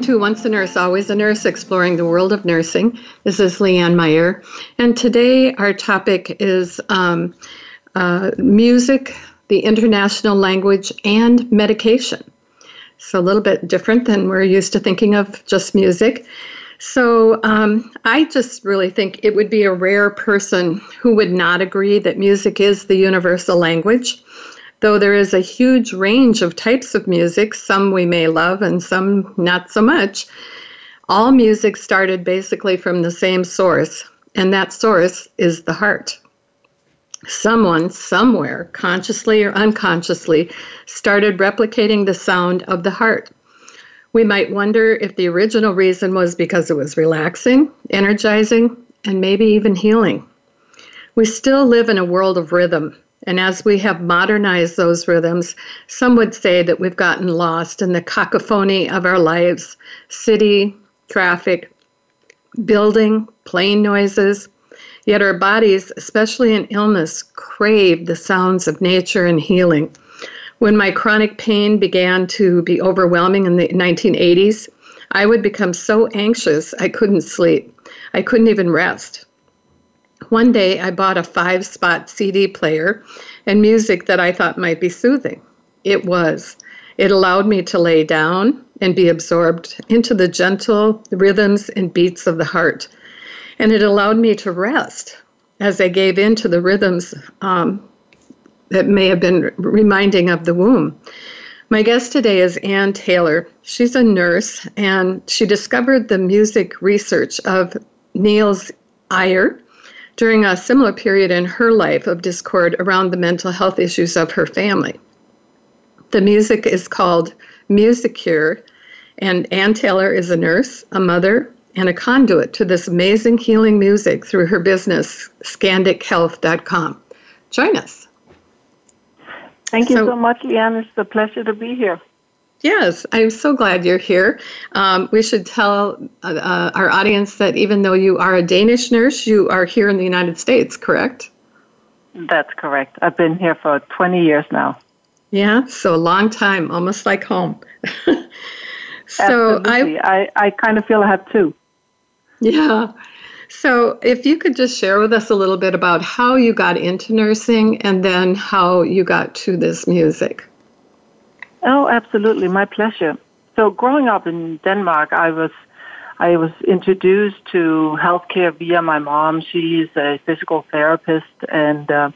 to Once a Nurse, Always a Nurse, exploring the world of nursing. This is Leanne Meyer, and today our topic is um, uh, music, the international language, and medication. So, a little bit different than we're used to thinking of just music. So, um, I just really think it would be a rare person who would not agree that music is the universal language. Though there is a huge range of types of music, some we may love and some not so much, all music started basically from the same source, and that source is the heart. Someone, somewhere, consciously or unconsciously, started replicating the sound of the heart. We might wonder if the original reason was because it was relaxing, energizing, and maybe even healing. We still live in a world of rhythm, and as we have modernized those rhythms, some would say that we've gotten lost in the cacophony of our lives city, traffic, building, plane noises. Yet our bodies, especially in illness, crave the sounds of nature and healing. When my chronic pain began to be overwhelming in the 1980s, I would become so anxious I couldn't sleep. I couldn't even rest. One day I bought a five spot CD player and music that I thought might be soothing. It was. It allowed me to lay down and be absorbed into the gentle rhythms and beats of the heart. And it allowed me to rest as I gave in to the rhythms um, that may have been reminding of the womb. My guest today is Anne Taylor. She's a nurse and she discovered the music research of Niels Eje during a similar period in her life of discord around the mental health issues of her family. The music is called MusiCure, and Anne Taylor is a nurse, a mother, and a conduit to this amazing healing music through her business, ScandicHealth.com. Join us. Thank you so, so much, Leanne. It's a pleasure to be here. Yes, I'm so glad you're here. Um, we should tell uh, uh, our audience that even though you are a Danish nurse, you are here in the United States, correct? That's correct. I've been here for 20 years now. Yeah, so a long time, almost like home. so Absolutely. I, I, I kind of feel I have two. Yeah. So, if you could just share with us a little bit about how you got into nursing and then how you got to this music. Oh, absolutely, my pleasure. So, growing up in Denmark, I was I was introduced to healthcare via my mom. She's a physical therapist, and uh,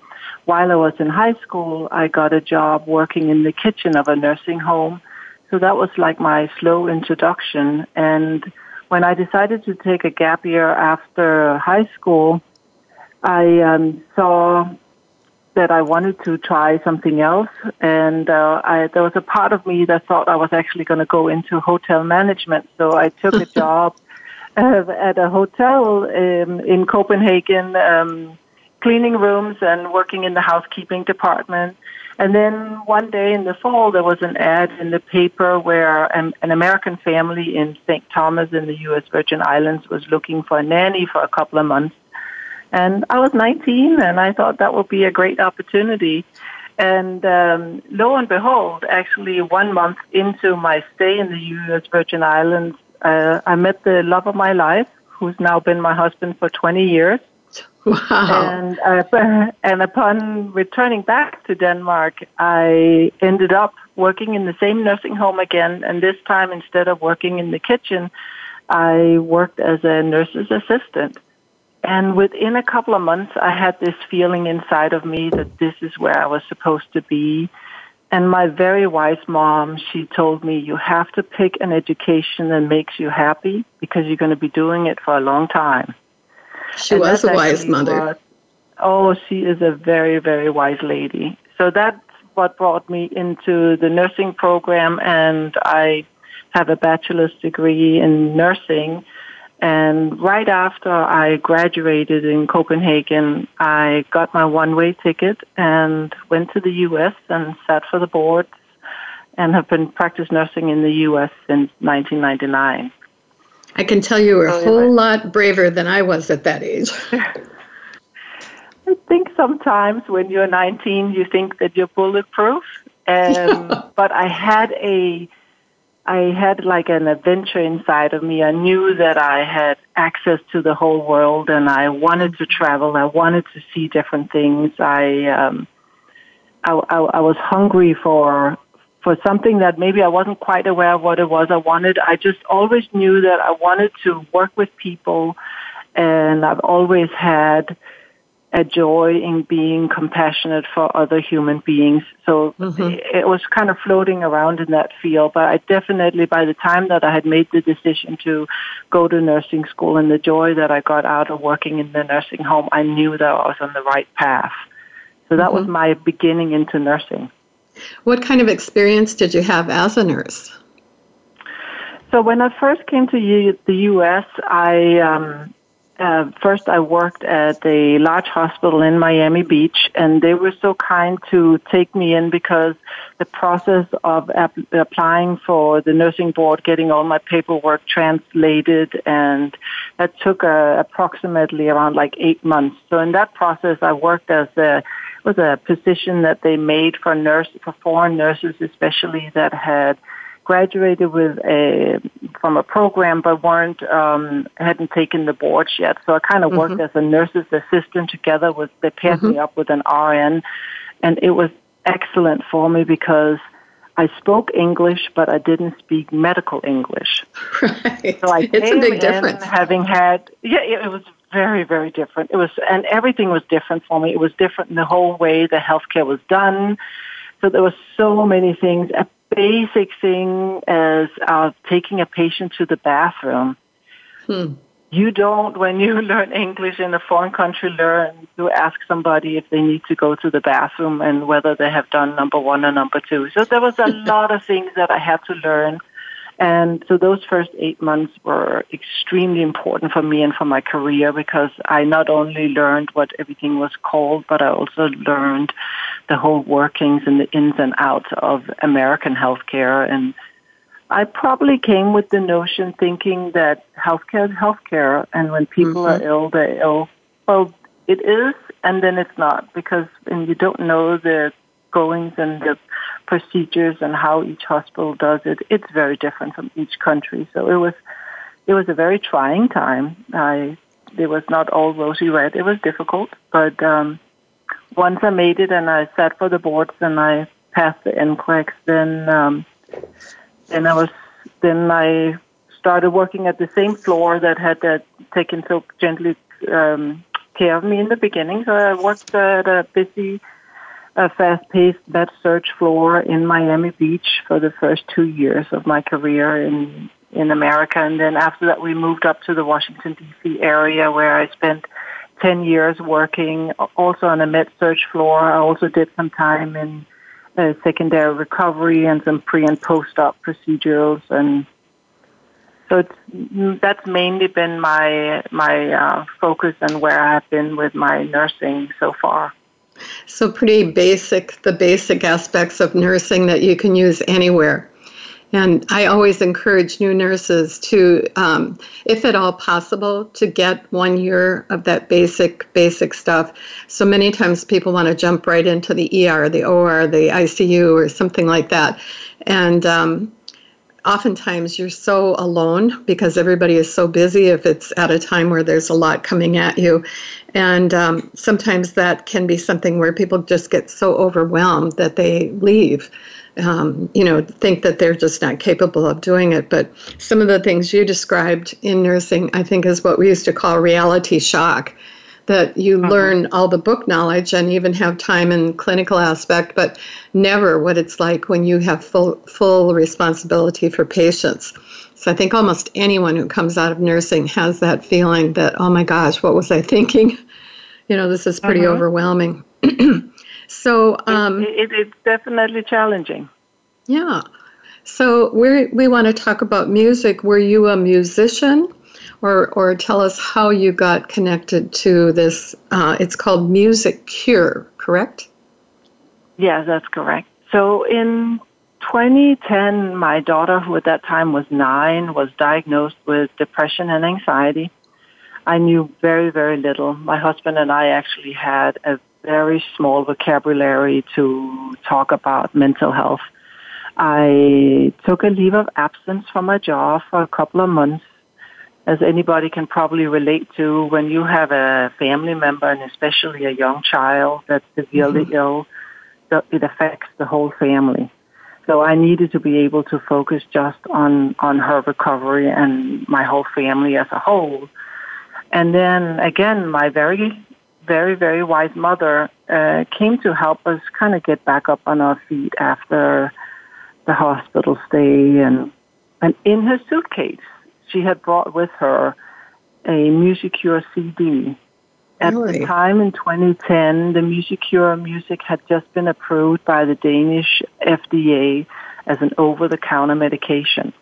while I was in high school, I got a job working in the kitchen of a nursing home. So that was like my slow introduction. And when I decided to take a gap year after high school, I um, saw that I wanted to try something else, and uh, I, there was a part of me that thought I was actually going to go into hotel management. So I took a job uh, at a hotel in, in Copenhagen, um, cleaning rooms and working in the housekeeping department. And then one day in the fall, there was an ad in the paper where an, an American family in St. Thomas in the U.S. Virgin Islands was looking for a nanny for a couple of months. And I was 19, and I thought that would be a great opportunity. And um, lo and behold, actually, one month into my stay in the U.S. Virgin Islands, uh, I met the love of my life, who's now been my husband for 20 years. Wow. And, uh, and upon returning back to Denmark, I ended up working in the same nursing home again. And this time, instead of working in the kitchen, I worked as a nurse's assistant. And within a couple of months, I had this feeling inside of me that this is where I was supposed to be. And my very wise mom, she told me, you have to pick an education that makes you happy because you're going to be doing it for a long time. She and was a wise mother. What, oh, she is a very, very wise lady. So that's what brought me into the nursing program and I have a bachelor's degree in nursing. And right after I graduated in Copenhagen, I got my one-way ticket and went to the U.S. and sat for the boards and have been practice nursing in the U.S. since 1999. I can tell you were a whole lot braver than I was at that age. I think sometimes when you're 19, you think that you're bulletproof. Um, but I had a, I had like an adventure inside of me. I knew that I had access to the whole world, and I wanted to travel. I wanted to see different things. I, um, I, I, I was hungry for for something that maybe I wasn't quite aware of what it was I wanted. I just always knew that I wanted to work with people, and I've always had a joy in being compassionate for other human beings. So mm-hmm. it was kind of floating around in that field. But I definitely, by the time that I had made the decision to go to nursing school and the joy that I got out of working in the nursing home, I knew that I was on the right path. So that mm-hmm. was my beginning into nursing. What kind of experience did you have as a nurse? So when I first came to the U.S., I um, uh, first I worked at a large hospital in Miami Beach, and they were so kind to take me in because the process of ap- applying for the nursing board, getting all my paperwork translated, and that took uh, approximately around like eight months. So in that process, I worked as a was a position that they made for nurse for foreign nurses, especially that had graduated with a from a program but weren't um, hadn't taken the boards yet. So I kind of worked mm-hmm. as a nurse's assistant together with they paired mm-hmm. me up with an RN, and it was excellent for me because I spoke English, but I didn't speak medical English. Right. So I came it's a big difference. having had yeah, it was very very different. It was and everything was different for me. It was different in the whole way the healthcare was done. So there were so many things basic thing as uh, taking a patient to the bathroom. Hmm. You don't, when you learn English in a foreign country, learn to ask somebody if they need to go to the bathroom and whether they have done number one or number two. So there was a lot of things that I had to learn and so those first eight months were extremely important for me and for my career because I not only learned what everything was called, but I also learned the whole workings and the ins and outs of American healthcare. And I probably came with the notion thinking that healthcare is healthcare, and when people mm-hmm. are ill, they're ill. Well, it is, and then it's not because when you don't know the goings and the procedures and how each hospital does it, it's very different from each country. So it was it was a very trying time. I it was not all rosy red. It was difficult, but um, once I made it and I sat for the boards and I passed the NCLEX, then um, then I was then I started working at the same floor that had uh, taken so gently um, care of me in the beginning. So I worked at a busy a fast-paced med surg floor in Miami Beach for the first two years of my career in in America, and then after that we moved up to the Washington D.C. area where I spent ten years working also on a med surg floor. I also did some time in uh, secondary recovery and some pre and post-op procedures, and so it's that's mainly been my my uh, focus and where I've been with my nursing so far. So, pretty basic, the basic aspects of nursing that you can use anywhere. And I always encourage new nurses to, um, if at all possible, to get one year of that basic, basic stuff. So many times people want to jump right into the ER, the OR, the ICU, or something like that. And um, oftentimes you're so alone because everybody is so busy if it's at a time where there's a lot coming at you. And um, sometimes that can be something where people just get so overwhelmed that they leave. Um, you know, think that they're just not capable of doing it. But some of the things you described in nursing, I think, is what we used to call reality shock that you uh-huh. learn all the book knowledge and even have time in clinical aspect, but never what it's like when you have full full responsibility for patients. So I think almost anyone who comes out of nursing has that feeling that oh my gosh, what was I thinking? You know, this is pretty uh-huh. overwhelming. so um, it, it, it's definitely challenging. Yeah. So we we want to talk about music. Were you a musician, or or tell us how you got connected to this? Uh, it's called MusiCure, correct? Yeah, that's correct. So in 2010, my daughter, who at that time was nine, was diagnosed with depression and anxiety. I knew very, very little. My husband and I actually had a very small vocabulary to talk about mental health. I took a leave of absence from my job for a couple of months. As anybody can probably relate to, when you have a family member and especially a young child that's severely mm-hmm. ill, it affects the whole family. So I needed to be able to focus just on, on her recovery and my whole family as a whole. And then again, my very, very, very wise mother uh, came to help us kind of get back up on our feet after the hospital stay and and in her suitcase she had brought with her a MusiCure CD. At really? the time in 2010, the MusiCure music had just been approved by the Danish FDA as an over-the-counter medication.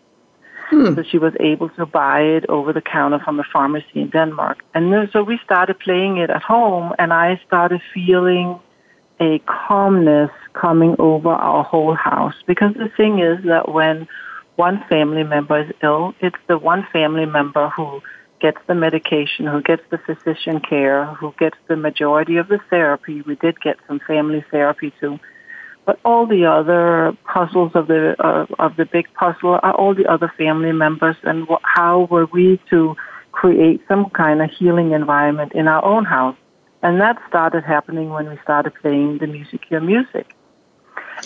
Hmm. So she was able to buy it over the counter from a pharmacy in Denmark. And so we started playing it at home, and I started feeling a calmness coming over our whole house. Because the thing is that when one family member is ill, it's the one family member who gets the medication, who gets the physician care, who gets the majority of the therapy. We did get some family therapy too. But all the other puzzles of the uh, of the big puzzle are all the other family members, and wh- how were we to create some kind of healing environment in our own house? And that started happening when we started playing the MusiCure music.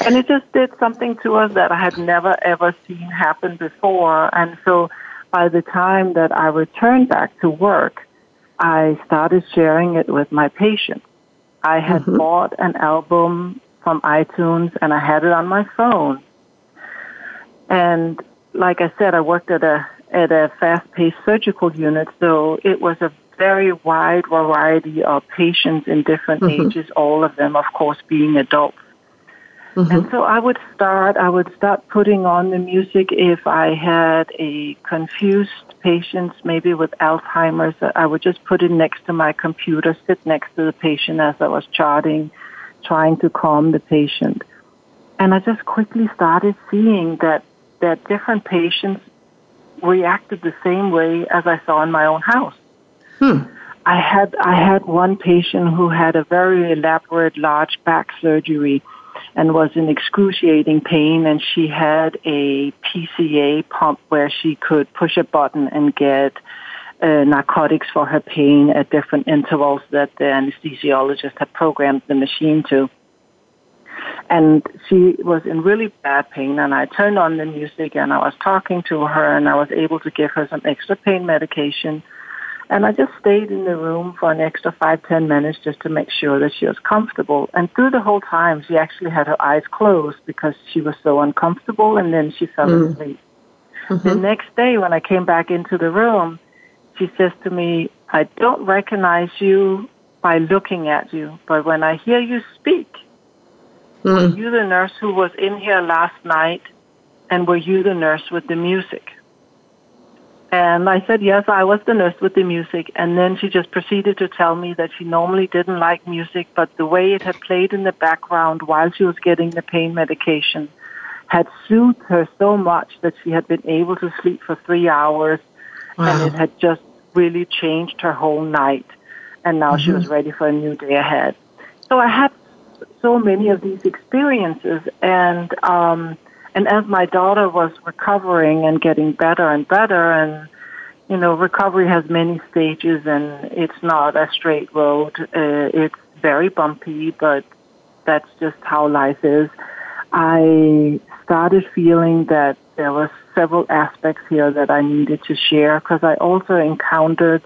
And it just did something to us that I had never ever seen happen before. And so by the time that I returned back to work, I started sharing it with my patients. I had mm-hmm. bought an album from iTunes and I had it on my phone. And like I said, I worked at a at a fast-paced surgical unit, so it was a very wide variety of patients in different mm-hmm. ages, all of them, of course, being adults. Mm-hmm. And so I would start, I would start putting on the music if I had a confused patient, maybe with Alzheimer's. I would just put it next to my computer, sit next to the patient as I was charting, trying to calm the patient. And I just quickly started seeing that, that different patients reacted the same way as I saw in my own house. Hmm. I had I had one patient who had a very elaborate large back surgery and was in excruciating pain and she had a PCA pump where she could push a button and get uh, narcotics for her pain at different intervals that the anesthesiologist had programmed the machine to. And she was in really bad pain and I turned on the music and I was talking to her and I was able to give her some extra pain medication and I just stayed in the room for an extra five, ten minutes just to make sure that she was comfortable. And through the whole time, she actually had her eyes closed because she was so uncomfortable, and then she fell mm. asleep. Mm-hmm. The next day, when I came back into the room, she says to me, I don't recognize you by looking at you, but when I hear you speak, mm. were you the nurse who was in here last night, and were you the nurse with the music? And I said, yes, I was the nurse with the music. And then she just proceeded to tell me that she normally didn't like music, but the way it had played in the background while she was getting the pain medication had soothed her so much that she had been able to sleep for three hours. Wow. And it had just really changed her whole night. And now mm-hmm. she was ready for a new day ahead. So I had so many of these experiences. And, um, and as my daughter was recovering and getting better and better and you know recovery has many stages and it's not a straight road uh, it's very bumpy but that's just how life is i started feeling that there were several aspects here that i needed to share because i also encountered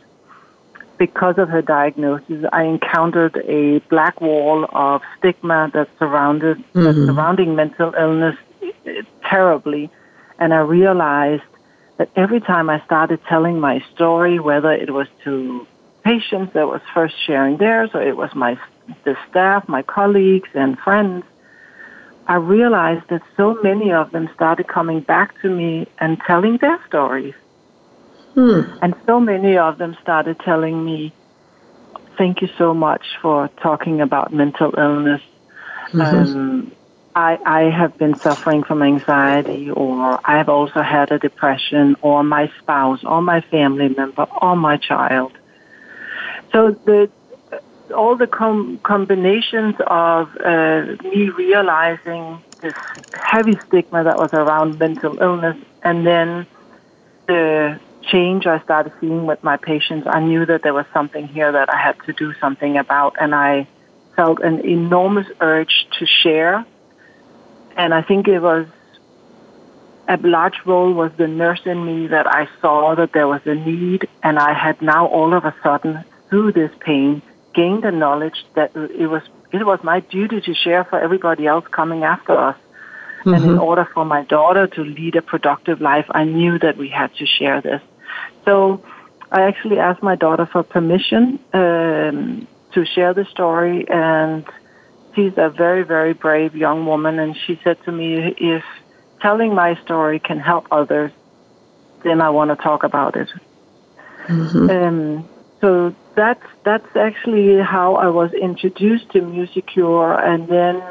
because of her diagnosis, I encountered a black wall of stigma that surrounded mm-hmm. surrounding mental illness terribly. And I realized that every time I started telling my story, whether it was to patients that was first sharing theirs or it was my the staff, my colleagues and friends, I realized that so many of them started coming back to me and telling their stories. Hmm. And so many of them started telling me, thank you so much for talking about mental illness. Mm-hmm. Um, I, I have been suffering from anxiety, or I have also had a depression, or my spouse, or my family member, or my child. So the all the com- combinations of uh, me realizing this heavy stigma that was around mental illness, and then the change I started seeing with my patients, I knew that there was something here that I had to do something about, and I felt an enormous urge to share. And I think it was a large role was the nurse in me that I saw that there was a need, and I had now all of a sudden, through this pain, gained the knowledge that it was it was my duty to share for everybody else coming after us. Mm-hmm. And in order for my daughter to lead a productive life, I knew that we had to share this. So I actually asked my daughter for permission um, to share the story, and she's a very, very brave young woman. And she said to me, if telling my story can help others, then I want to talk about it. Mm-hmm. Um, so that's that's actually how I was introduced to Musicure, and then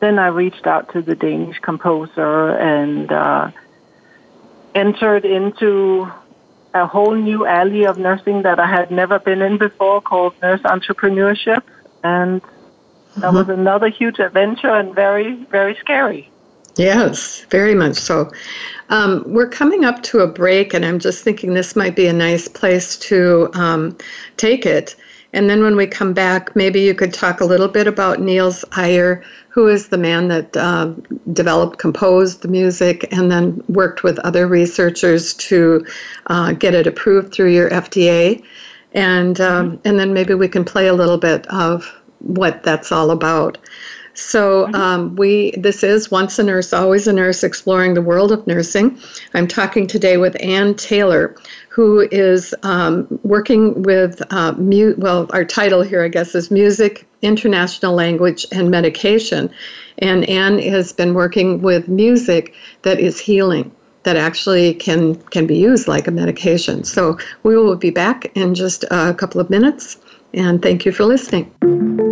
then I reached out to the Danish composer and uh, entered into a whole new alley of nursing that I had never been in before called nurse entrepreneurship. And that mm-hmm. was another huge adventure and very, very scary. Yes, very much so. Um, we're coming up to a break, and I'm just thinking this might be a nice place to um, take it. And then when we come back, maybe you could talk a little bit about Niels Eje, who is the man that uh, developed, composed the music, and then worked with other researchers to uh, get it approved through your FDA. And um, and then maybe we can play a little bit of what that's all about. So mm-hmm. um, we this is once a nurse, always a nurse, exploring the world of nursing. I'm talking today with Anne Taylor, who is um, working with uh, mu- well, our title here, I guess, is music, international language, and medication. And Anne has been working with music that is healing that actually can can be used like a medication. So we will be back in just a couple of minutes, and thank you for listening.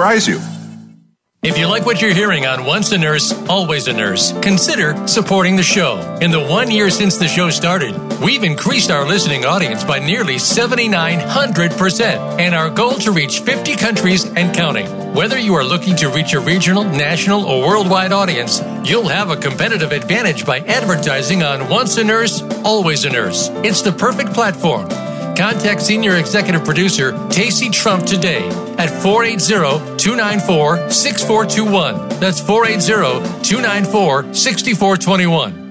surprise you. If you like what you're hearing on Once a Nurse, Always a Nurse, consider supporting the show. In the one year since the show started, we've increased our listening audience by nearly 7,900%, and our goal to reach 50 countries and counting. Whether you are looking to reach a regional, national, or worldwide audience, you'll have a competitive advantage by advertising on Once a Nurse, Always a Nurse. It's the perfect platform. Contact Senior Executive Producer Tacey Trump today at 480 294 6421. That's 480 294 6421.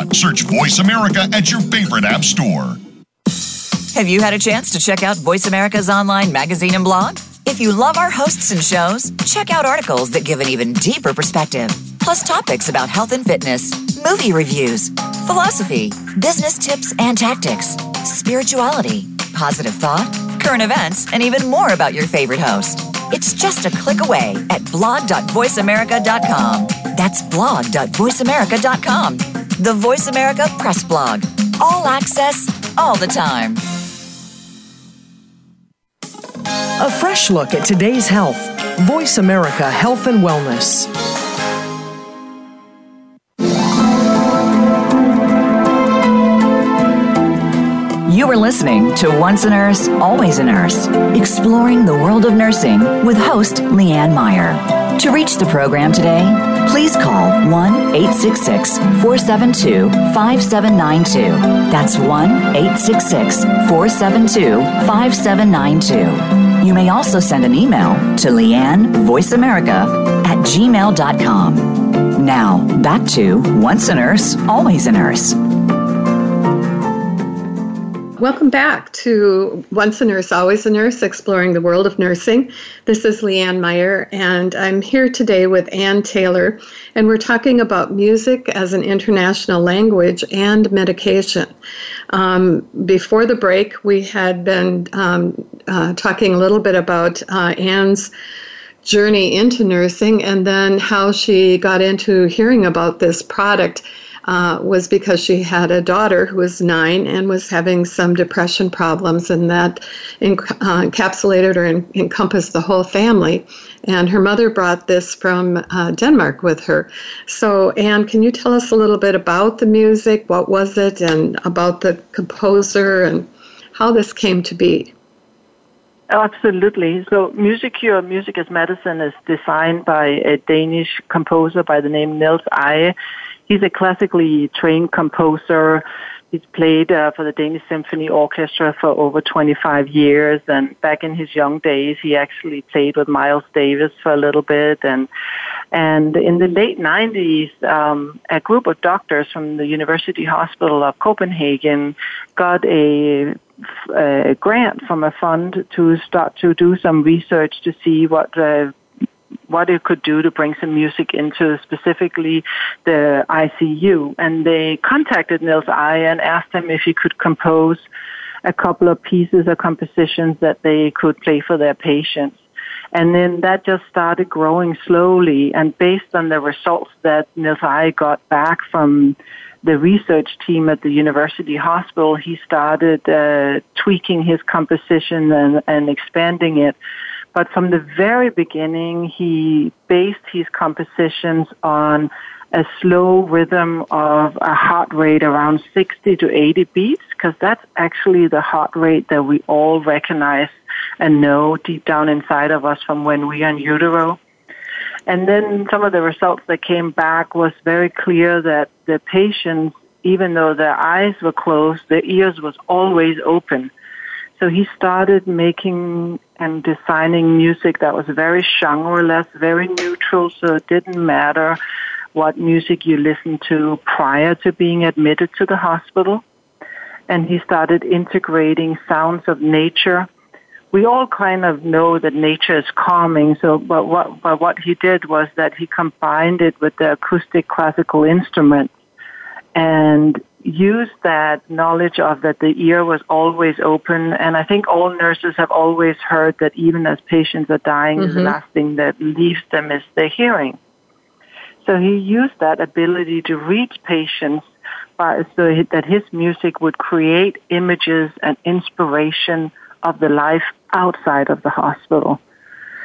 Search Voice America at your favorite app store. Have you had a chance to check out Voice America's online magazine and blog? If you love our hosts and shows, check out articles that give an even deeper perspective, plus topics about health and fitness, movie reviews, philosophy, business tips and tactics, spirituality, positive thought, current events, and even more about your favorite host. It's just a click away at blog.voiceamerica.com. That's blog.voiceamerica.com the Voice America Press Blog. All access, all the time. A fresh look at today's health. Voice America Health and Wellness. You are listening to Once a Nurse, Always a Nurse, exploring the world of nursing with host Leanne Meyer. To reach the program today, please call 1 866 472 5792. That's 1 866 472 5792. You may also send an email to Leanne VoiceAmerica at gmail.com. Now, back to Once a Nurse, Always a Nurse. Welcome back to Once a Nurse, Always a Nurse, exploring the world of nursing. This is Leanne Meyer, and I'm here today with Anne Taylor, and we're talking about music as an international language and medication. Um, before the break, we had been um, uh, talking a little bit about uh, Anne's journey into nursing and then how she got into hearing about this product uh, was because she had a daughter who was nine and was having some depression problems, and that enc- uh, encapsulated or en- encompassed the whole family. And her mother brought this from uh, Denmark with her. So, Anne, can you tell us a little bit about the music? What was it, and about the composer, and how this came to be? Absolutely. So, MusiCure, Music as Medicine, is designed by a Danish composer by the name Niels Eje he's a classically trained composer. He's played uh, for the Danish Symphony Orchestra for over 25 years, and back in his young days, he actually played with Miles Davis for a little bit. And and in the late 90s, um, a group of doctors from the University Hospital of Copenhagen got a, a grant from a fund to start to do some research to see what uh, what it could do to bring some music into specifically the ICU. And they contacted Niels Eje and asked him if he could compose a couple of pieces or compositions that they could play for their patients. And then that just started growing slowly. And based on the results that Niels Eje got back from the research team at the university hospital, he started uh, tweaking his composition and, and expanding it but from the very beginning, he based his compositions on a slow rhythm of a heart rate around 60 to 80 beats, because that's actually the heart rate that we all recognize and know deep down inside of us from when we are in utero. And then some of the results that came back was very clear that the patients, even though their eyes were closed, their ears was always open. So he started making and designing music that was very genreless, very neutral, so it didn't matter what music you listened to prior to being admitted to the hospital. And he started integrating sounds of nature. We all kind of know that nature is calming, so but what but what he did was that he combined it with the acoustic classical instruments and use that knowledge of that the ear was always open. And I think all nurses have always heard that even as patients are dying, mm-hmm. the last thing that leaves them is their hearing. So he used that ability to reach patients by, so that his music would create images and inspiration of the life outside of the hospital.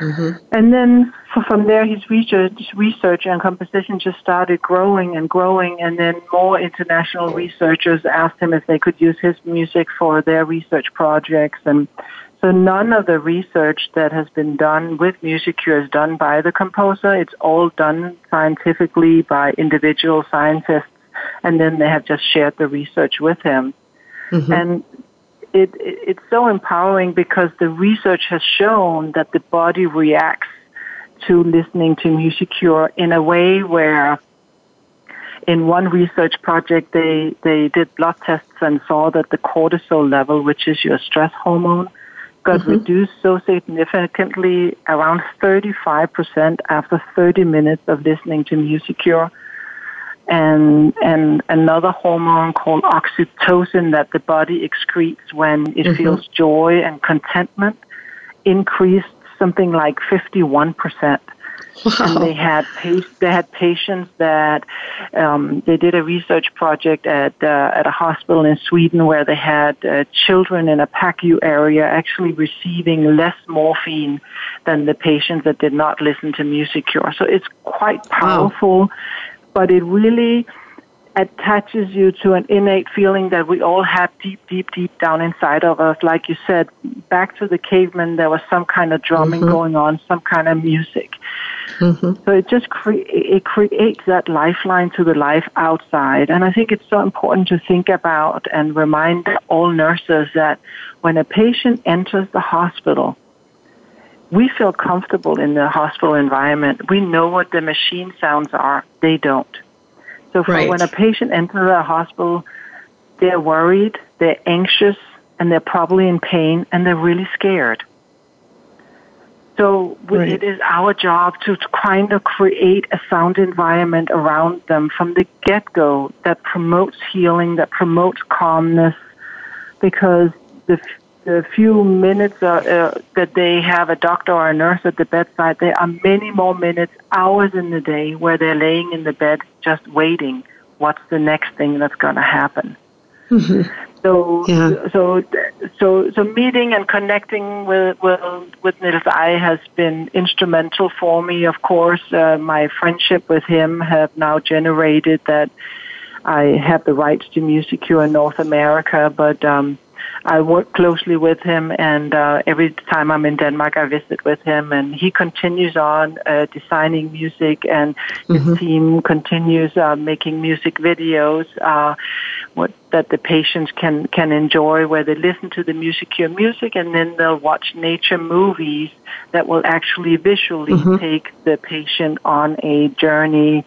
Mm-hmm. And then from there, his research, research and composition just started growing and growing. And then more international researchers asked him if they could use his music for their research projects. And so none of the research that has been done with MusiCure is done by the composer. It's all done scientifically by individual scientists. And then they have just shared the research with him. Mm-hmm. And it, it, it's so empowering because the research has shown that the body reacts to listening to MusiCure in a way where in one research project they, they did blood tests and saw that the cortisol level, which is your stress hormone, got mm-hmm. reduced so significantly around 35% after 30 minutes of listening to music MusiCure and and another hormone called oxytocin that the body excretes when it mm-hmm. feels joy and contentment increased something like 51%. Wow. And they had they had patients that um, they did a research project at uh, at a hospital in Sweden where they had uh, children in a PACU area actually receiving less morphine than the patients that did not listen to MusiCure. So it's quite powerful, wow. But it really attaches you to an innate feeling that we all have deep, deep, deep down inside of us. Like you said, back to the caveman, there was some kind of drumming mm-hmm. going on, some kind of music. Mm-hmm. So it just cre- it creates that lifeline to the life outside. And I think it's so important to think about and remind all nurses that when a patient enters the hospital, we feel comfortable in the hospital environment. We know what the machine sounds are. They don't. So right. when a patient enters a hospital, they're worried, they're anxious, and they're probably in pain, and they're really scared. So right. it is our job to kind of create a sound environment around them from the get-go that promotes healing, that promotes calmness, because the the few minutes uh, uh, that they have a doctor or a nurse at the bedside, there are many more minutes, hours in the day where they're laying in the bed just waiting. What's the next thing that's going to happen? Mm-hmm. So, yeah. so, so, so, meeting and connecting with with, with Niels Eje has been instrumental for me. Of course, uh, my friendship with him have now generated that I have the rights to MusiCure in North America, but. Um, I work closely with him, and uh, every time I'm in Denmark, I visit with him, and he continues on uh, designing music, and his mm-hmm. team continues uh, making music videos. Uh, what that the patients can can enjoy, where they listen to the music, cure music, and then they'll watch nature movies that will actually visually mm-hmm. take the patient on a journey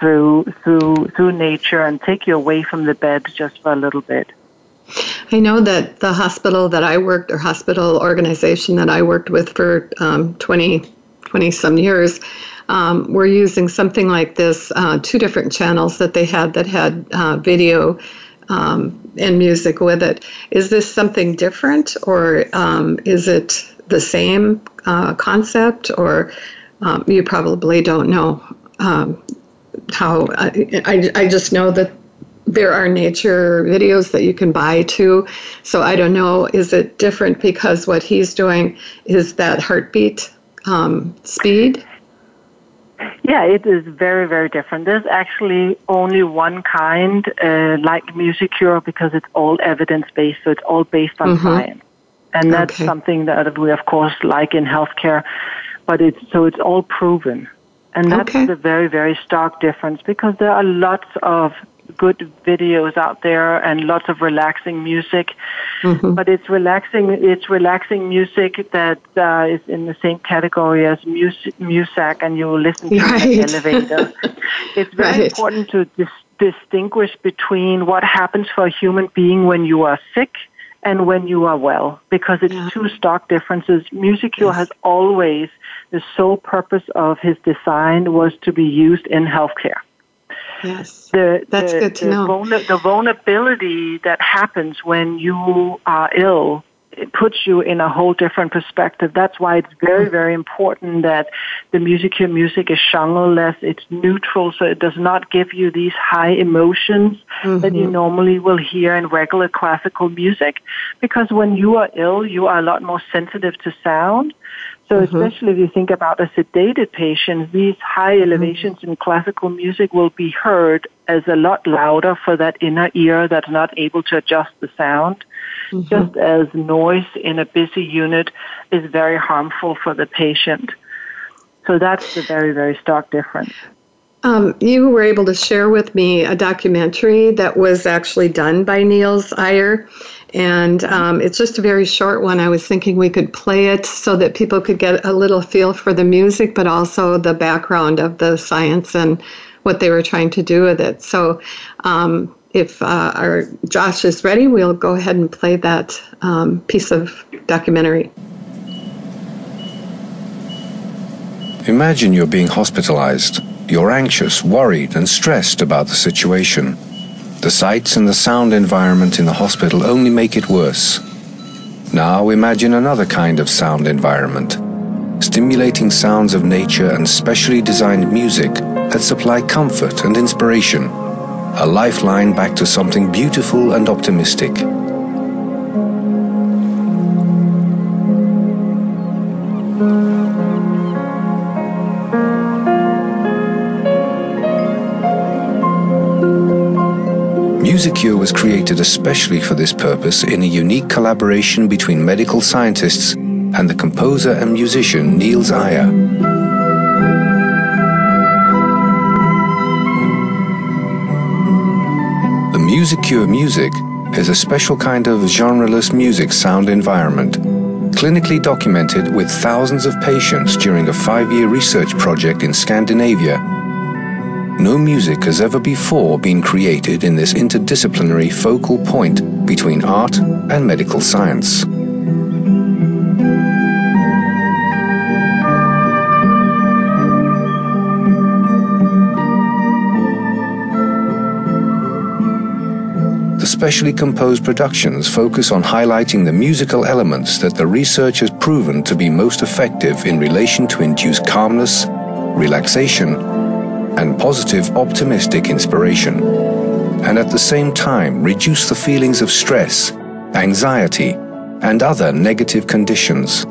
through through through nature and take you away from the bed just for a little bit. I know that the hospital that I worked, or hospital organization that I worked with for um, 20, 20 some years, um, were using something like this uh, two different channels that they had that had uh, video um, and music with it. Is this something different, or um, is it the same uh, concept, or um, you probably don't know? Um, how I, I, I just know that there are nature videos that you can buy too. So I don't know, is it different because what he's doing is that heartbeat um, speed? Yeah, it is very, very different. There's actually only one kind, uh, like MusiCure, because it's all evidence based, so it's all based on mm-hmm. science. And that's okay. something that we, of course, like in healthcare, but it's so it's all proven. And that's okay. the very, very stark difference because there are lots of good videos out there and lots of relaxing music. Mm-hmm. But it's relaxing. It's relaxing music that uh, is in the same category as music, and you listen to right. in the elevator. it's very right. important to dis- distinguish between what happens for a human being when you are sick and when you are well, because it's yeah. two stark differences. Music yes. has always the sole purpose of his design was to be used in healthcare. Yes, the, that's the, good to the know. Vulner- the vulnerability that happens when you are ill it puts you in a whole different perspective. That's why it's very, mm-hmm. very important that the MusiCure music is genreless. It's neutral, so it does not give you these high emotions mm-hmm. that you mm-hmm. normally will hear in regular classical music. Because when you are ill, you are a lot more sensitive to sound. So mm-hmm. especially if you think about a sedated patient, these high mm-hmm. elevations mm-hmm. in classical music will be heard as a lot louder for that inner ear that's not able to adjust the sound. Mm-hmm. Just as noise in a busy unit is very harmful for the patient. So that's the very, very stark difference. Um, you were able to share with me a documentary that was actually done by Niels Eje, and um, it's just a very short one. I was thinking we could play it so that people could get a little feel for the music, but also the background of the science and what they were trying to do with it. So, um, if uh, our Josh is ready, we'll go ahead and play that um, piece of documentary. Imagine you're being hospitalized. You're anxious, worried, and stressed about the situation. The sights and the sound environment in the hospital only make it worse. Now imagine another kind of sound environment. stimulating sounds of nature and specially designed music that supply comfort and inspiration, a lifeline back to something beautiful and optimistic. MusiCure was created especially for this purpose in a unique collaboration between medical scientists and the composer and musician Niels Eje. The MusiCure music is a special kind of genreless music sound environment, clinically documented with thousands of patients during a five year research project in Scandinavia no music has ever before been created in this interdisciplinary focal point between art and medical science. The specially composed productions focus on highlighting the musical elements that the research has proven to be most effective in relation to induce calmness, relaxation, and positive, optimistic inspiration, and at the same time reduce the feelings of stress, anxiety, and other negative conditions.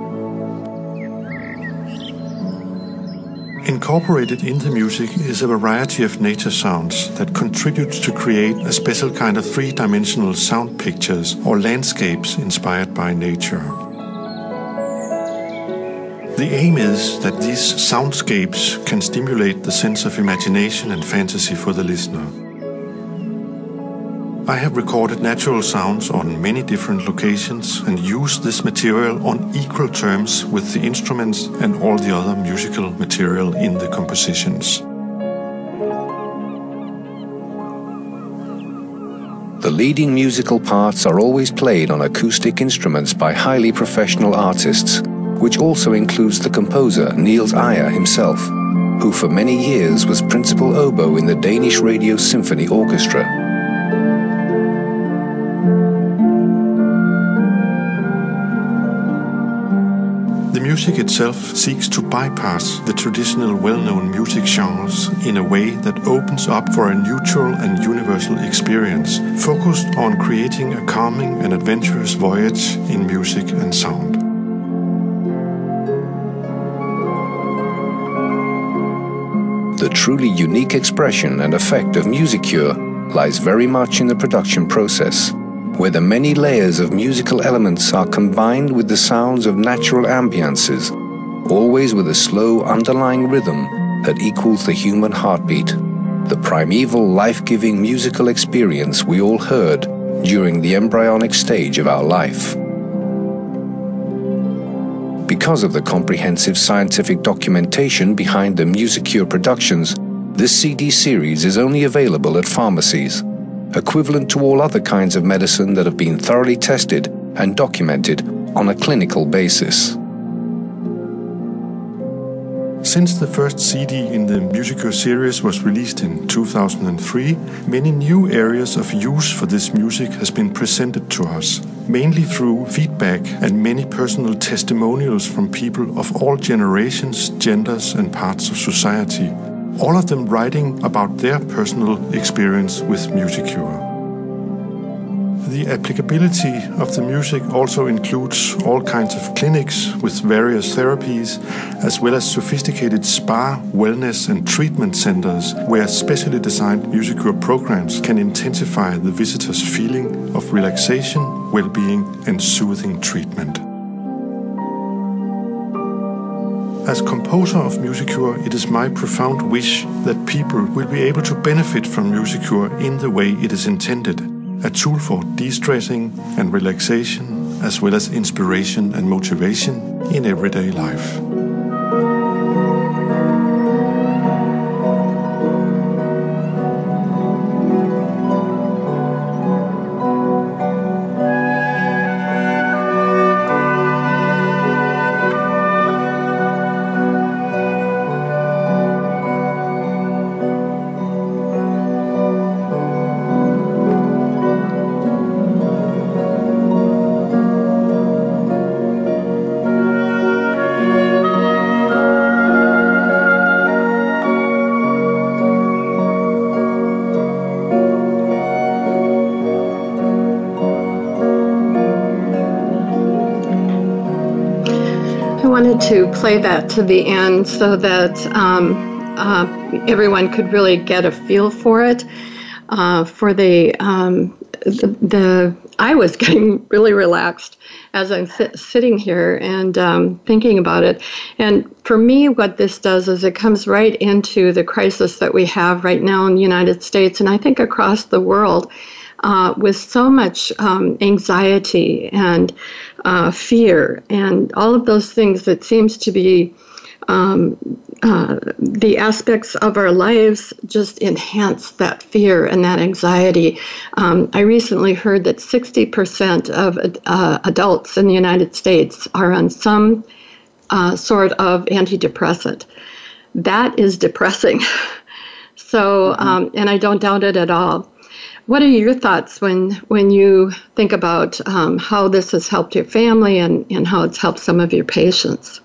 Incorporated into music is a variety of nature sounds that contribute to create a special kind of three dimensional sound pictures or landscapes inspired by nature. The aim is that these soundscapes can stimulate the sense of imagination and fantasy for the listener. I have recorded natural sounds on many different locations and used this material on equal terms with the instruments and all the other musical material in the compositions. The leading musical parts are always played on acoustic instruments by highly professional artists which also includes the composer Niels Eje himself, who for many years was principal oboe in the Danish Radio Symphony Orchestra. The music itself seeks to bypass the traditional well-known music genres in a way that opens up for a neutral and universal experience, focused on creating a calming and adventurous voyage in music and sound. The truly unique expression and effect of MusiCure lies very much in the production process, where the many layers of musical elements are combined with the sounds of natural ambiances, always with a slow underlying rhythm that equals the human heartbeat, the primeval life giving musical experience we all heard during the embryonic stage of our life. Because of the comprehensive scientific documentation behind the MusiCure productions, this CD series is only available at pharmacies, equivalent to all other kinds of medicine that have been thoroughly tested and documented on a clinical basis. Since the first CD in the MusiCure series was released in 2003, many new areas of use for this music has been presented to us, mainly through feedback and many personal testimonials from people of all generations, genders, and parts of society, all of them writing about their personal experience with MusiCure. The applicability of the music also includes all kinds of clinics with various therapies, as well as sophisticated spa, wellness, and treatment centers where specially designed MusiCure programs can intensify the visitor's feeling of relaxation, well being, and soothing treatment. As composer of MusiCure, it is my profound wish that people will be able to benefit from MusiCure in the way it is intended a tool for de stressing and relaxation, as well as inspiration and motivation in everyday life. To play that to the end so that um, uh, everyone could really get a feel for it. Uh, for the, um, the, the I was getting really relaxed as I'm sit, sitting here and um, thinking about it. And for me, what this does is it comes right into the crisis that we have right now in the United States, and I think across the world. Uh, with so much um, anxiety and uh, fear and all of those things that seems to be um, uh, the aspects of our lives just enhance that fear and that anxiety. Um, I recently heard that 60% of uh, adults in the United States are on some uh, sort of antidepressant. That is depressing. so, mm-hmm. um, and I don't doubt it at all. What are your thoughts when when you think about um, how this has helped your family and, and how it's helped some of your patients?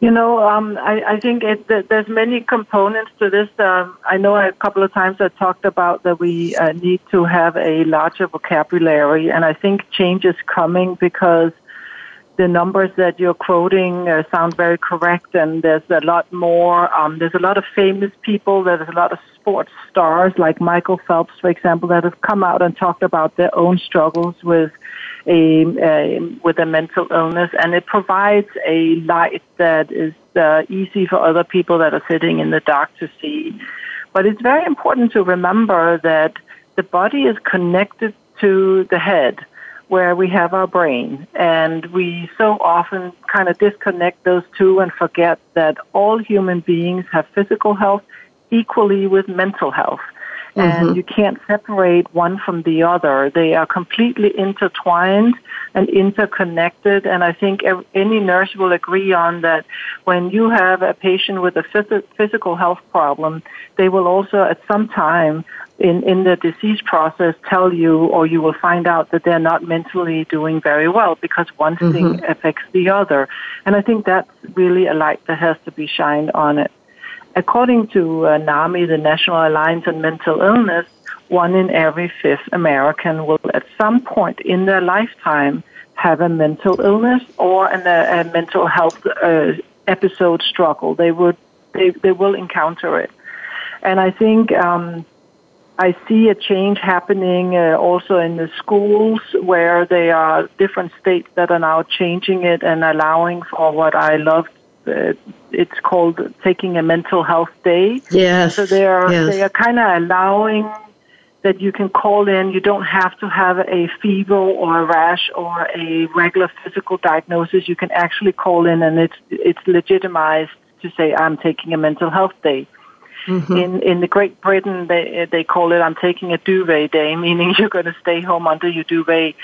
You know, um, I, I think it, there's many components to this. Um, I know a couple of times I talked about that we uh, need to have a larger vocabulary, and I think change is coming because the numbers that you're quoting uh, sound very correct, and there's a lot more. Um, there's a lot of famous people. There's a lot of sports stars like Michael Phelps, for example, that have come out and talked about their own struggles with a, a with a mental illness, and it provides a light that is uh, easy for other people that are sitting in the dark to see. But it's very important to remember that the body is connected to the head where we have our brain. And we so often kind of disconnect those two and forget that all human beings have physical health equally with mental health and mm-hmm. you can't separate one from the other. They are completely intertwined and interconnected. And I think any nurse will agree on that when you have a patient with a phys- physical health problem, they will also at some time in, in the disease process tell you or you will find out that they're not mentally doing very well because one mm-hmm. thing affects the other. And I think that's really a light that has to be shined on it. According to uh, NAMI, the National Alliance on Mental Illness, one in every fifth American will at some point in their lifetime have a mental illness or an, a, a mental health uh, episode struggle. They would they, they will encounter it, and I think um, I see a change happening uh, also in the schools where there are different states that are now changing it and allowing for what I love uh, it's called taking a mental health day. Yes. So they are yes. they are kind of allowing that you can call in. You don't have to have a fever or a rash or a regular physical diagnosis. You can actually call in, and it's it's legitimized to say I'm taking a mental health day. Mm-hmm. In in the Great Britain, they they call it I'm taking a duvet day, meaning you're going to stay home under your duvet.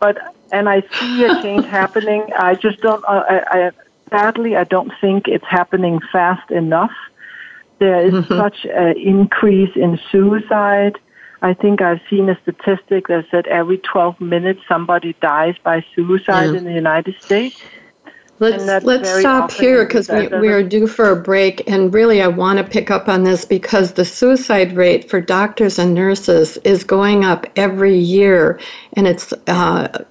But and I see a change happening. I just don't. Uh, I, I sadly, I don't think it's happening fast enough. There is mm-hmm. such an increase in suicide. I think I've seen a statistic that said every 12 minutes somebody dies by suicide yeah. in the United States. Let's let's stop here because we, we are due for a break, and really I want to pick up on this because the suicide rate for doctors and nurses is going up every year, and it's uh,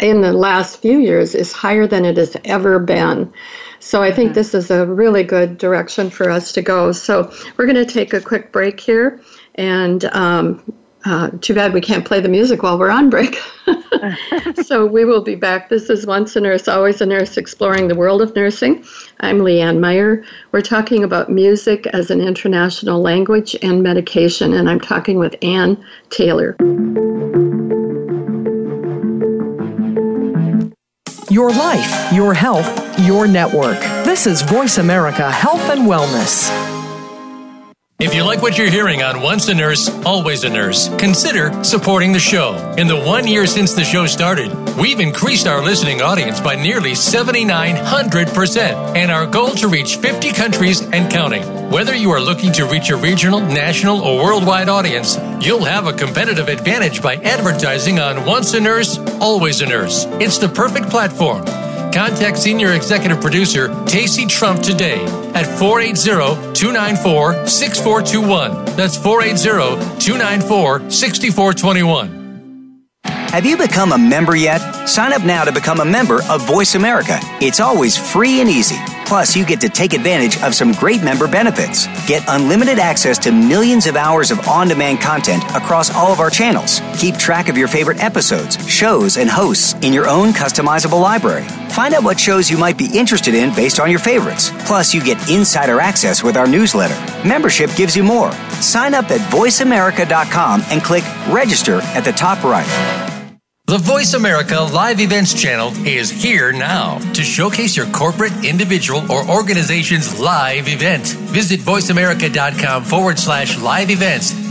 in the last few years is higher than it has ever been. So I think mm-hmm. this is a really good direction for us to go. So we're going to take a quick break here, and um, uh, too bad we can't play the music while we're on break. so we will be back. This is Once a Nurse, Always a Nurse, exploring the world of nursing. I'm Leanne Meyer. We're talking about music as an international language and medication, and I'm talking with Anne Taylor. Your life, your health, your network. This is Voice America Health and Wellness. If you like what you're hearing on Once a Nurse, Always a Nurse, consider supporting the show. In the one year since the show started, we've increased our listening audience by nearly 7,900%, and our goal to reach 50 countries and counting. Whether you are looking to reach a regional, national, or worldwide audience, you'll have a competitive advantage by advertising on Once a Nurse, Always a Nurse. It's the perfect platform. Contact Senior Executive Producer Tacey Trump today at 480-294-6421. That's 480-294-6421. Have you become a member yet? Sign up now to become a member of Voice America. It's always free and easy. Plus, you get to take advantage of some great member benefits. Get unlimited access to millions of hours of on demand content across all of our channels. Keep track of your favorite episodes, shows, and hosts in your own customizable library. Find out what shows you might be interested in based on your favorites. Plus, you get insider access with our newsletter. Membership gives you more. Sign up at voiceamerica.com and click register at the top right. The Voice America Live Events channel is here now to showcase your corporate, individual, or organization's live event. Visit voiceamerica.com forward slash live events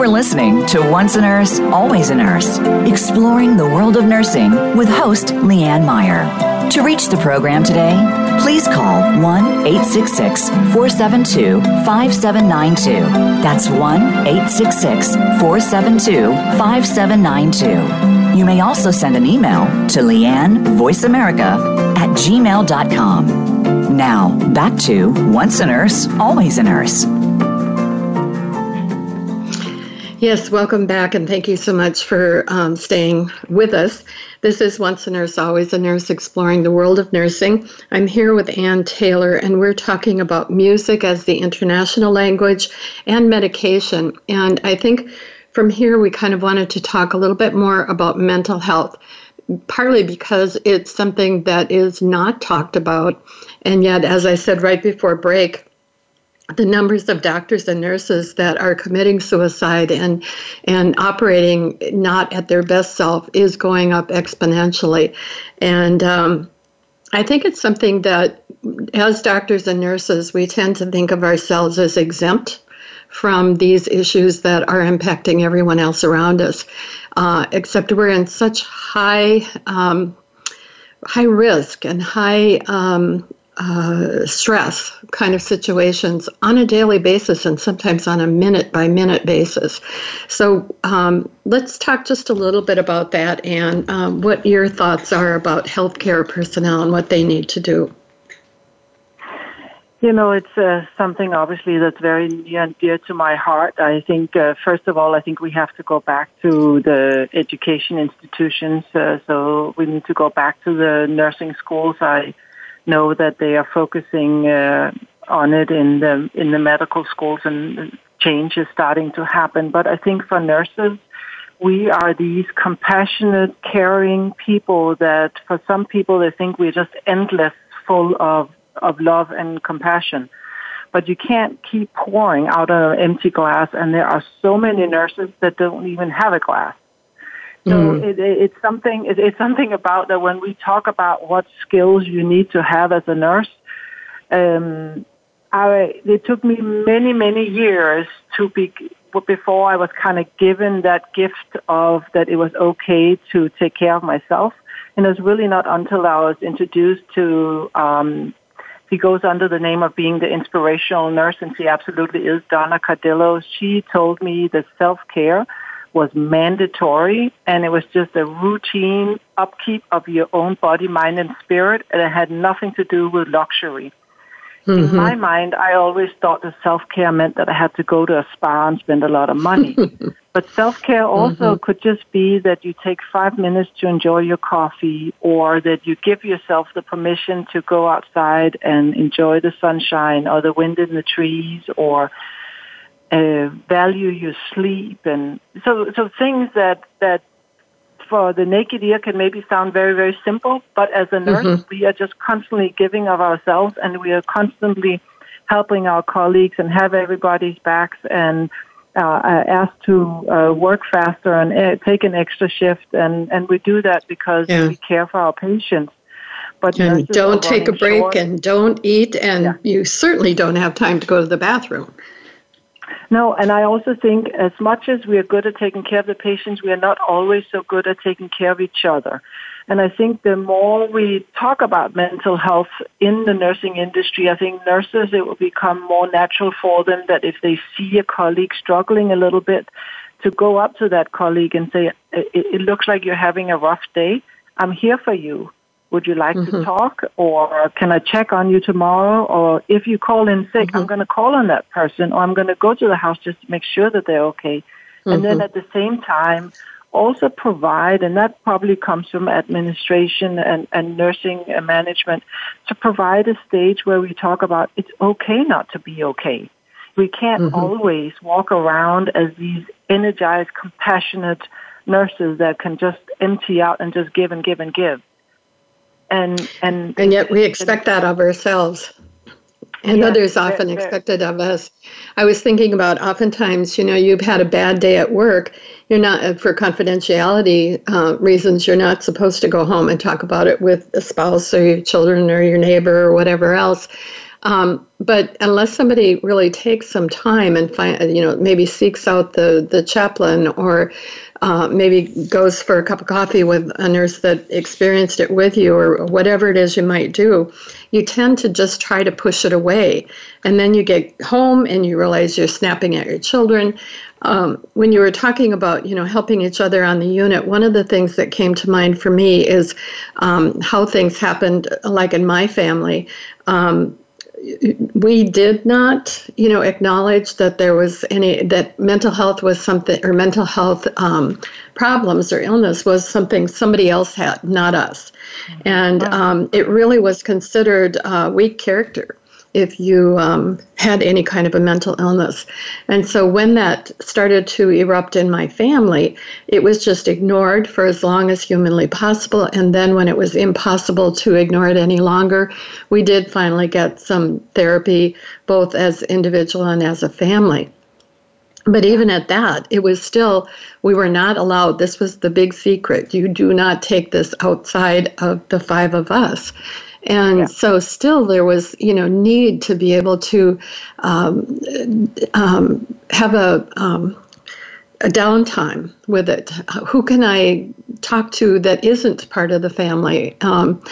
You are listening to Once a Nurse, Always a Nurse, exploring the world of nursing with host Leanne Meyer. To reach the program today, please call 1 866 472 5792. That's 1 866 472 5792. You may also send an email to Leanne VoiceAmerica at gmail.com. Now, back to Once a Nurse, Always a Nurse. Yes, welcome back, and thank you so much for um, staying with us. This is Once a Nurse, Always a Nurse, exploring the world of nursing. I'm here with Anne Taylor, and we're talking about music as the international language and medication. And I think from here, we kind of wanted to talk a little bit more about mental health, partly because it's something that is not talked about. And yet, as I said right before break, the numbers of doctors and nurses that are committing suicide and and operating not at their best self is going up exponentially, and um, I think it's something that as doctors and nurses we tend to think of ourselves as exempt from these issues that are impacting everyone else around us. Uh, except we're in such high um, high risk and high um, uh, stress kind of situations on a daily basis and sometimes on a minute by minute basis. So um, let's talk just a little bit about that and um, what your thoughts are about healthcare personnel and what they need to do. You know, it's uh, something obviously that's very near and dear to my heart. I think, uh, first of all, I think we have to go back to the education institutions. Uh, so we need to go back to the nursing schools. I know that they are focusing uh, on it in the in the medical schools, and change is starting to happen. But I think for nurses, we are these compassionate, caring people that for some people they think we're just endless, full of of love and compassion. But you can't keep pouring out of an empty glass, and there are so many nurses that don't even have a glass. So mm. it, it, it's something. It, it's something about that when we talk about what skills you need to have as a nurse. Um, I, it took me many, many years to be before I was kind of given that gift of that it was okay to take care of myself. And it was really not until I was introduced to. Um, he goes under the name of being the inspirational nurse, and she absolutely is Donna Cardillo. She told me that self care was mandatory and it was just a routine upkeep of your own body, mind, and spirit, and it had nothing to do with luxury. Mm-hmm. In my mind, I always thought that self care meant that I had to go to a spa and spend a lot of money. but self care also mm-hmm. could just be that you take five minutes to enjoy your coffee or that you give yourself the permission to go outside and enjoy the sunshine or the wind in the trees or uh, value your sleep, and so so things that that for the naked ear can maybe sound very very simple, but as a nurse, mm-hmm. we are just constantly giving of ourselves, and we are constantly helping our colleagues and have everybody's backs and uh, uh, asked to uh, work faster and uh, take an extra shift, and, and we do that because yeah. we care for our patients. But and don't take a break short. and don't eat, and yeah. you certainly don't have time to go to the bathroom. No, and I also think as much as we are good at taking care of the patients, we are not always so good at taking care of each other. And I think the more we talk about mental health in the nursing industry, I think nurses, it will become more natural for them that if they see a colleague struggling a little bit, to go up to that colleague and say, it, looks like you're having a rough day. I'm here for you. Would you like mm-hmm. to talk? Or can I check on you tomorrow? Or if you call in sick, mm-hmm. I'm going to call on that person or I'm going to go to the house just to make sure that they're okay. Mm-hmm. And then mm-hmm. at the same time, also provide, and that probably comes from administration and, and nursing and management, to provide a stage where we talk about it's okay not to be okay. We can't mm-hmm. always walk around as these energized, compassionate nurses that can just empty out and just give and give and give. And and and yet we expect that of ourselves and others often expect it of us. I was thinking about oftentimes, you know, you've had a bad day at work. You're not, uh, for confidentiality uh, reasons, you're not supposed to go home and talk about it with a spouse or your children or your neighbor or whatever else. Um, but unless somebody really takes some time and find, you know, maybe seeks out the the chaplain or uh, maybe goes for a cup of coffee with a nurse that experienced it with you or whatever it is you might do, you tend to just try to push it away. And then you get home and you realize you're snapping at your children. Um, when you were talking about, you know, helping each other on the unit, one of the things that came to mind for me is um, how things happened, like in my family. Um, we did not, you know, acknowledge that there was any that mental health was something or mental health um, problems or illness was something somebody else had, not us, and um, it really was considered uh, weak character if you um, had any kind of a mental illness. And so when that started to erupt in my family, it was just ignored for as long as humanly possible. And then when it was impossible to ignore it any longer, we did finally get some therapy, both as individual and as a family. But even at that, it was still, we were not allowed. This was the big secret. You do not take this outside of the five of us. And yeah. so, still, there was, you know, need to be able to um, um, have a um, a downtime with it. Who can I talk to that isn't part of the family? Um,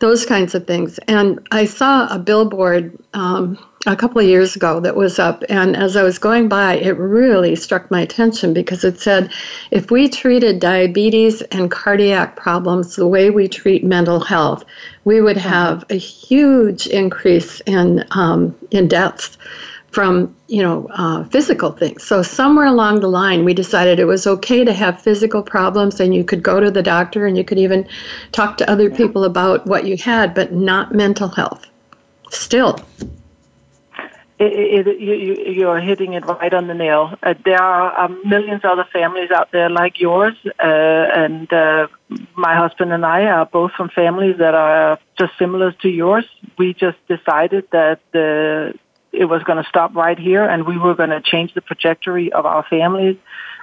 those kinds of things. And I saw a billboard um, a couple of years ago that was up, and as I was going by, it really struck my attention because it said if we treated diabetes and cardiac problems the way we treat mental health, we would have a huge increase in um, in deaths from you know uh, physical things. So somewhere along the line, we decided it was okay to have physical problems, and you could go to the doctor, and you could even talk to other people about what you had, but not mental health. Still, it, it, you, you are hitting it right on the nail. Uh, there are um, millions of other families out there like yours, uh, and uh, my husband and I are both from families that are just similar to yours. We just decided that it was going to stop right here, and we were going to change the trajectory of our families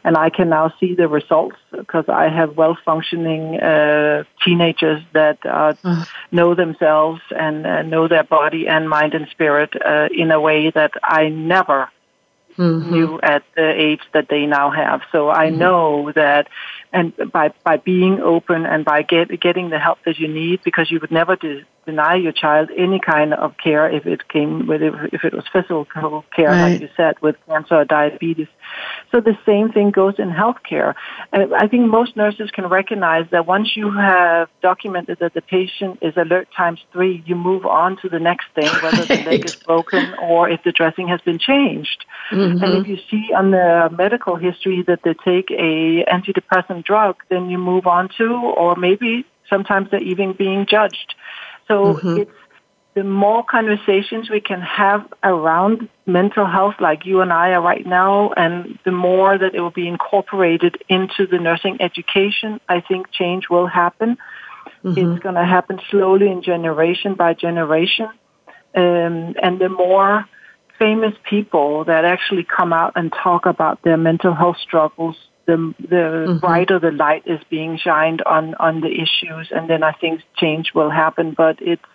and I can now see the results because I have well functioning uh, teenagers that uh, mm. know themselves and uh, know their body and mind and spirit uh, in a way that I never mm-hmm. knew at the age that they now have. So I mm-hmm. know that and by by being open and by get, getting the help that you need because you would never de- deny your child any kind of care if it came with if it was physical care right. like you said with cancer or diabetes so the same thing goes in healthcare and i think most nurses can recognize that once you have documented that the patient is alert times 3 you move on to the next thing whether the leg is broken or if the dressing has been changed mm-hmm. and if you see on the medical history that they take a antidepressant drug, then you move on to, or maybe sometimes they're even being judged. So mm-hmm. it's the more conversations we can have around mental health, like you and I are right now, and the more that it will be incorporated into the nursing education, I think change will happen. Mm-hmm. It's going to happen slowly in generation by generation. Um, and the more famous people that actually come out and talk about their mental health struggles, the the mm-hmm. brighter the light is being shined on on the issues, and then I think change will happen. But it's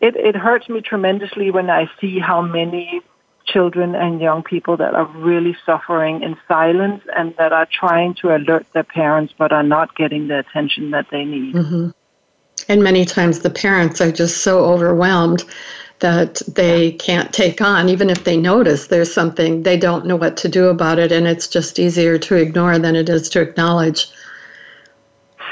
it it hurts me tremendously when I see how many children and young people that are really suffering in silence and that are trying to alert their parents but are not getting the attention that they need. Mm-hmm. And many times the parents are just so overwhelmed that they can't take on, even if they notice there's something, they don't know what to do about it, and it's just easier to ignore than it is to acknowledge.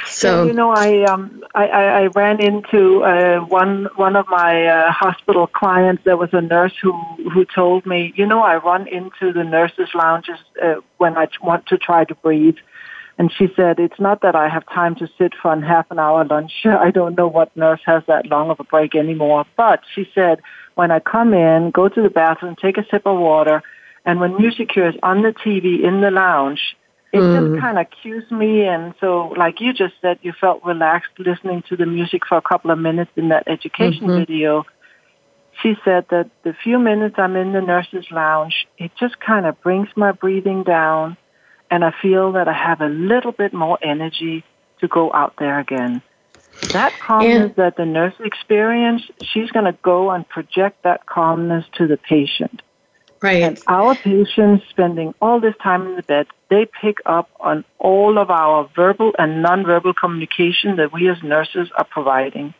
So you know, I um, I, I ran into uh, one one of my uh, hospital clients. There was a nurse who who told me, you know, I run into the nurses' lounges uh, when I want to try to breathe. And she said, it's not that I have time to sit for a half an hour lunch. I don't know what nurse has that long of a break anymore. But she said, when I come in, go to the bathroom, take a sip of water, and when MusiCure is on the TV in the lounge, it mm. just kind of cues me. And so, like you just said, you felt relaxed listening to the music for a couple of minutes in that education mm-hmm. video. She said that the few minutes I'm in the nurse's lounge, it just kind of brings my breathing down and I feel that I have a little bit more energy to go out there again. That calmness and, that the nurse experienced, she's going to go and project that calmness to the patient. Right. And our patients spending all this time in the bed, they pick up on all of our verbal and nonverbal communication that we as nurses are providing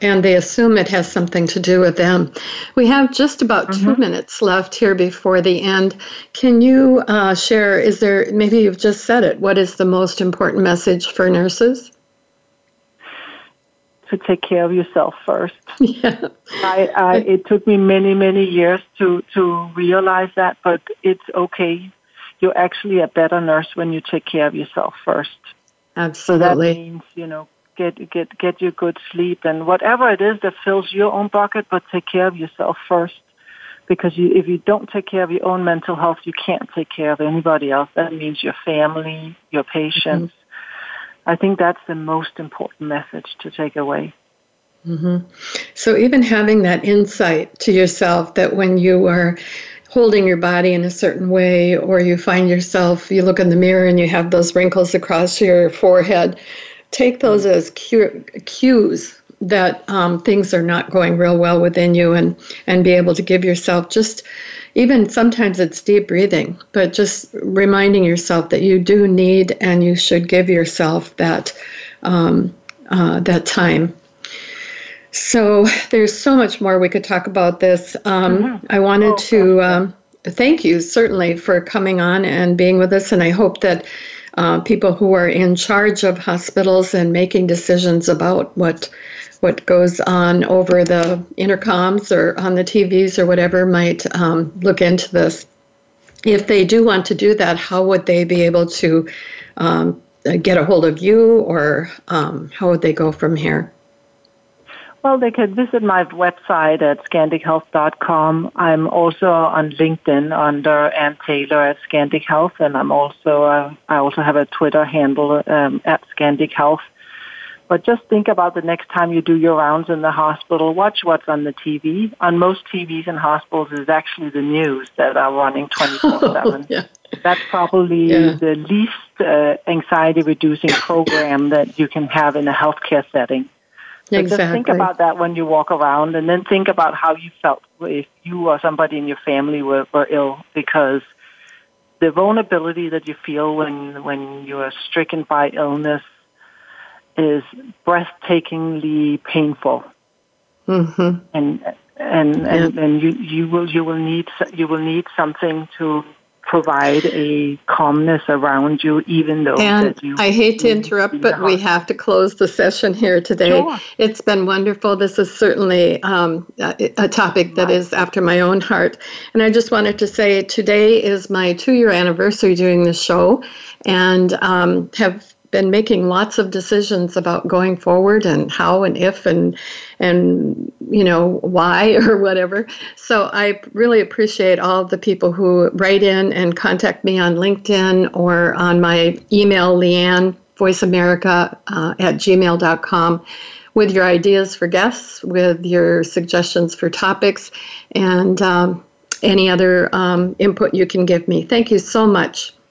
and they assume it has something to do with them. We have just about mm-hmm. two minutes left here before the end. Can you uh, share? Is there maybe you've just said it? What is the most important message for nurses? To take care of yourself first. Yeah. I, I, it took me many, many years to, to realize that, but it's okay. You're actually a better nurse when you take care of yourself first. Absolutely. So that means, you know, get get get your good sleep and whatever it is that fills your own bucket, but take care of yourself first. Because you, if you don't take care of your own mental health, you can't take care of anybody else. That means your family, your patients. Mm-hmm. I think that's the most important message to take away. Mm-hmm. So even having that insight to yourself that when you are holding your body in a certain way, or you find yourself, you look in the mirror and you have those wrinkles across your forehead, take those as cues that um, things are not going real well within you and and be able to give yourself just even sometimes it's deep breathing but just reminding yourself that you do need and you should give yourself that um, uh, that time. So there's so much more we could talk about this. Um, mm-hmm. i wanted oh, to um, thank you certainly for coming on and being with us and i hope that uh, people who are in charge of hospitals and making decisions about what what goes on over the intercoms or on the TVs or whatever might um, look into this. If they do want to do that, how would they be able to um, get a hold of you, or um, how would they go from here? Well, they could visit my website at scandichealth.com. I'm also on LinkedIn under Anne Taylor at Scandic Health, and I'm also uh, I also have a Twitter handle um, at Scandic Health. But just think about the next time you do your rounds in the hospital. Watch what's on the TV. On most TVs in hospitals is actually the news that are running 24/7. That's probably yeah. the least uh, anxiety-reducing program that you can have in a healthcare setting. So exactly. just think about that when you walk around and then think about how you felt if you or somebody in your family were, were ill because the vulnerability that you feel when, when you are stricken by illness is breathtakingly painful. Mm-hmm. And and and, yeah. and you, you will you will need you will need something to provide a calmness around you, even though. And you, I hate to interrupt, but we have to close the session here today. Sure. It's been wonderful. This is certainly um, a, a, topic that is after my own heart. And I just wanted to say today is my two year anniversary doing the show and um, have been making lots of decisions about going forward and how and if and and you know why or whatever. So I really appreciate all the people who write in and contact me on LinkedIn or on my email, Leanne Voice America uh, at gmail.com with your ideas for guests, with your suggestions for topics, and um, any other um, input you can give me. Thank you so much.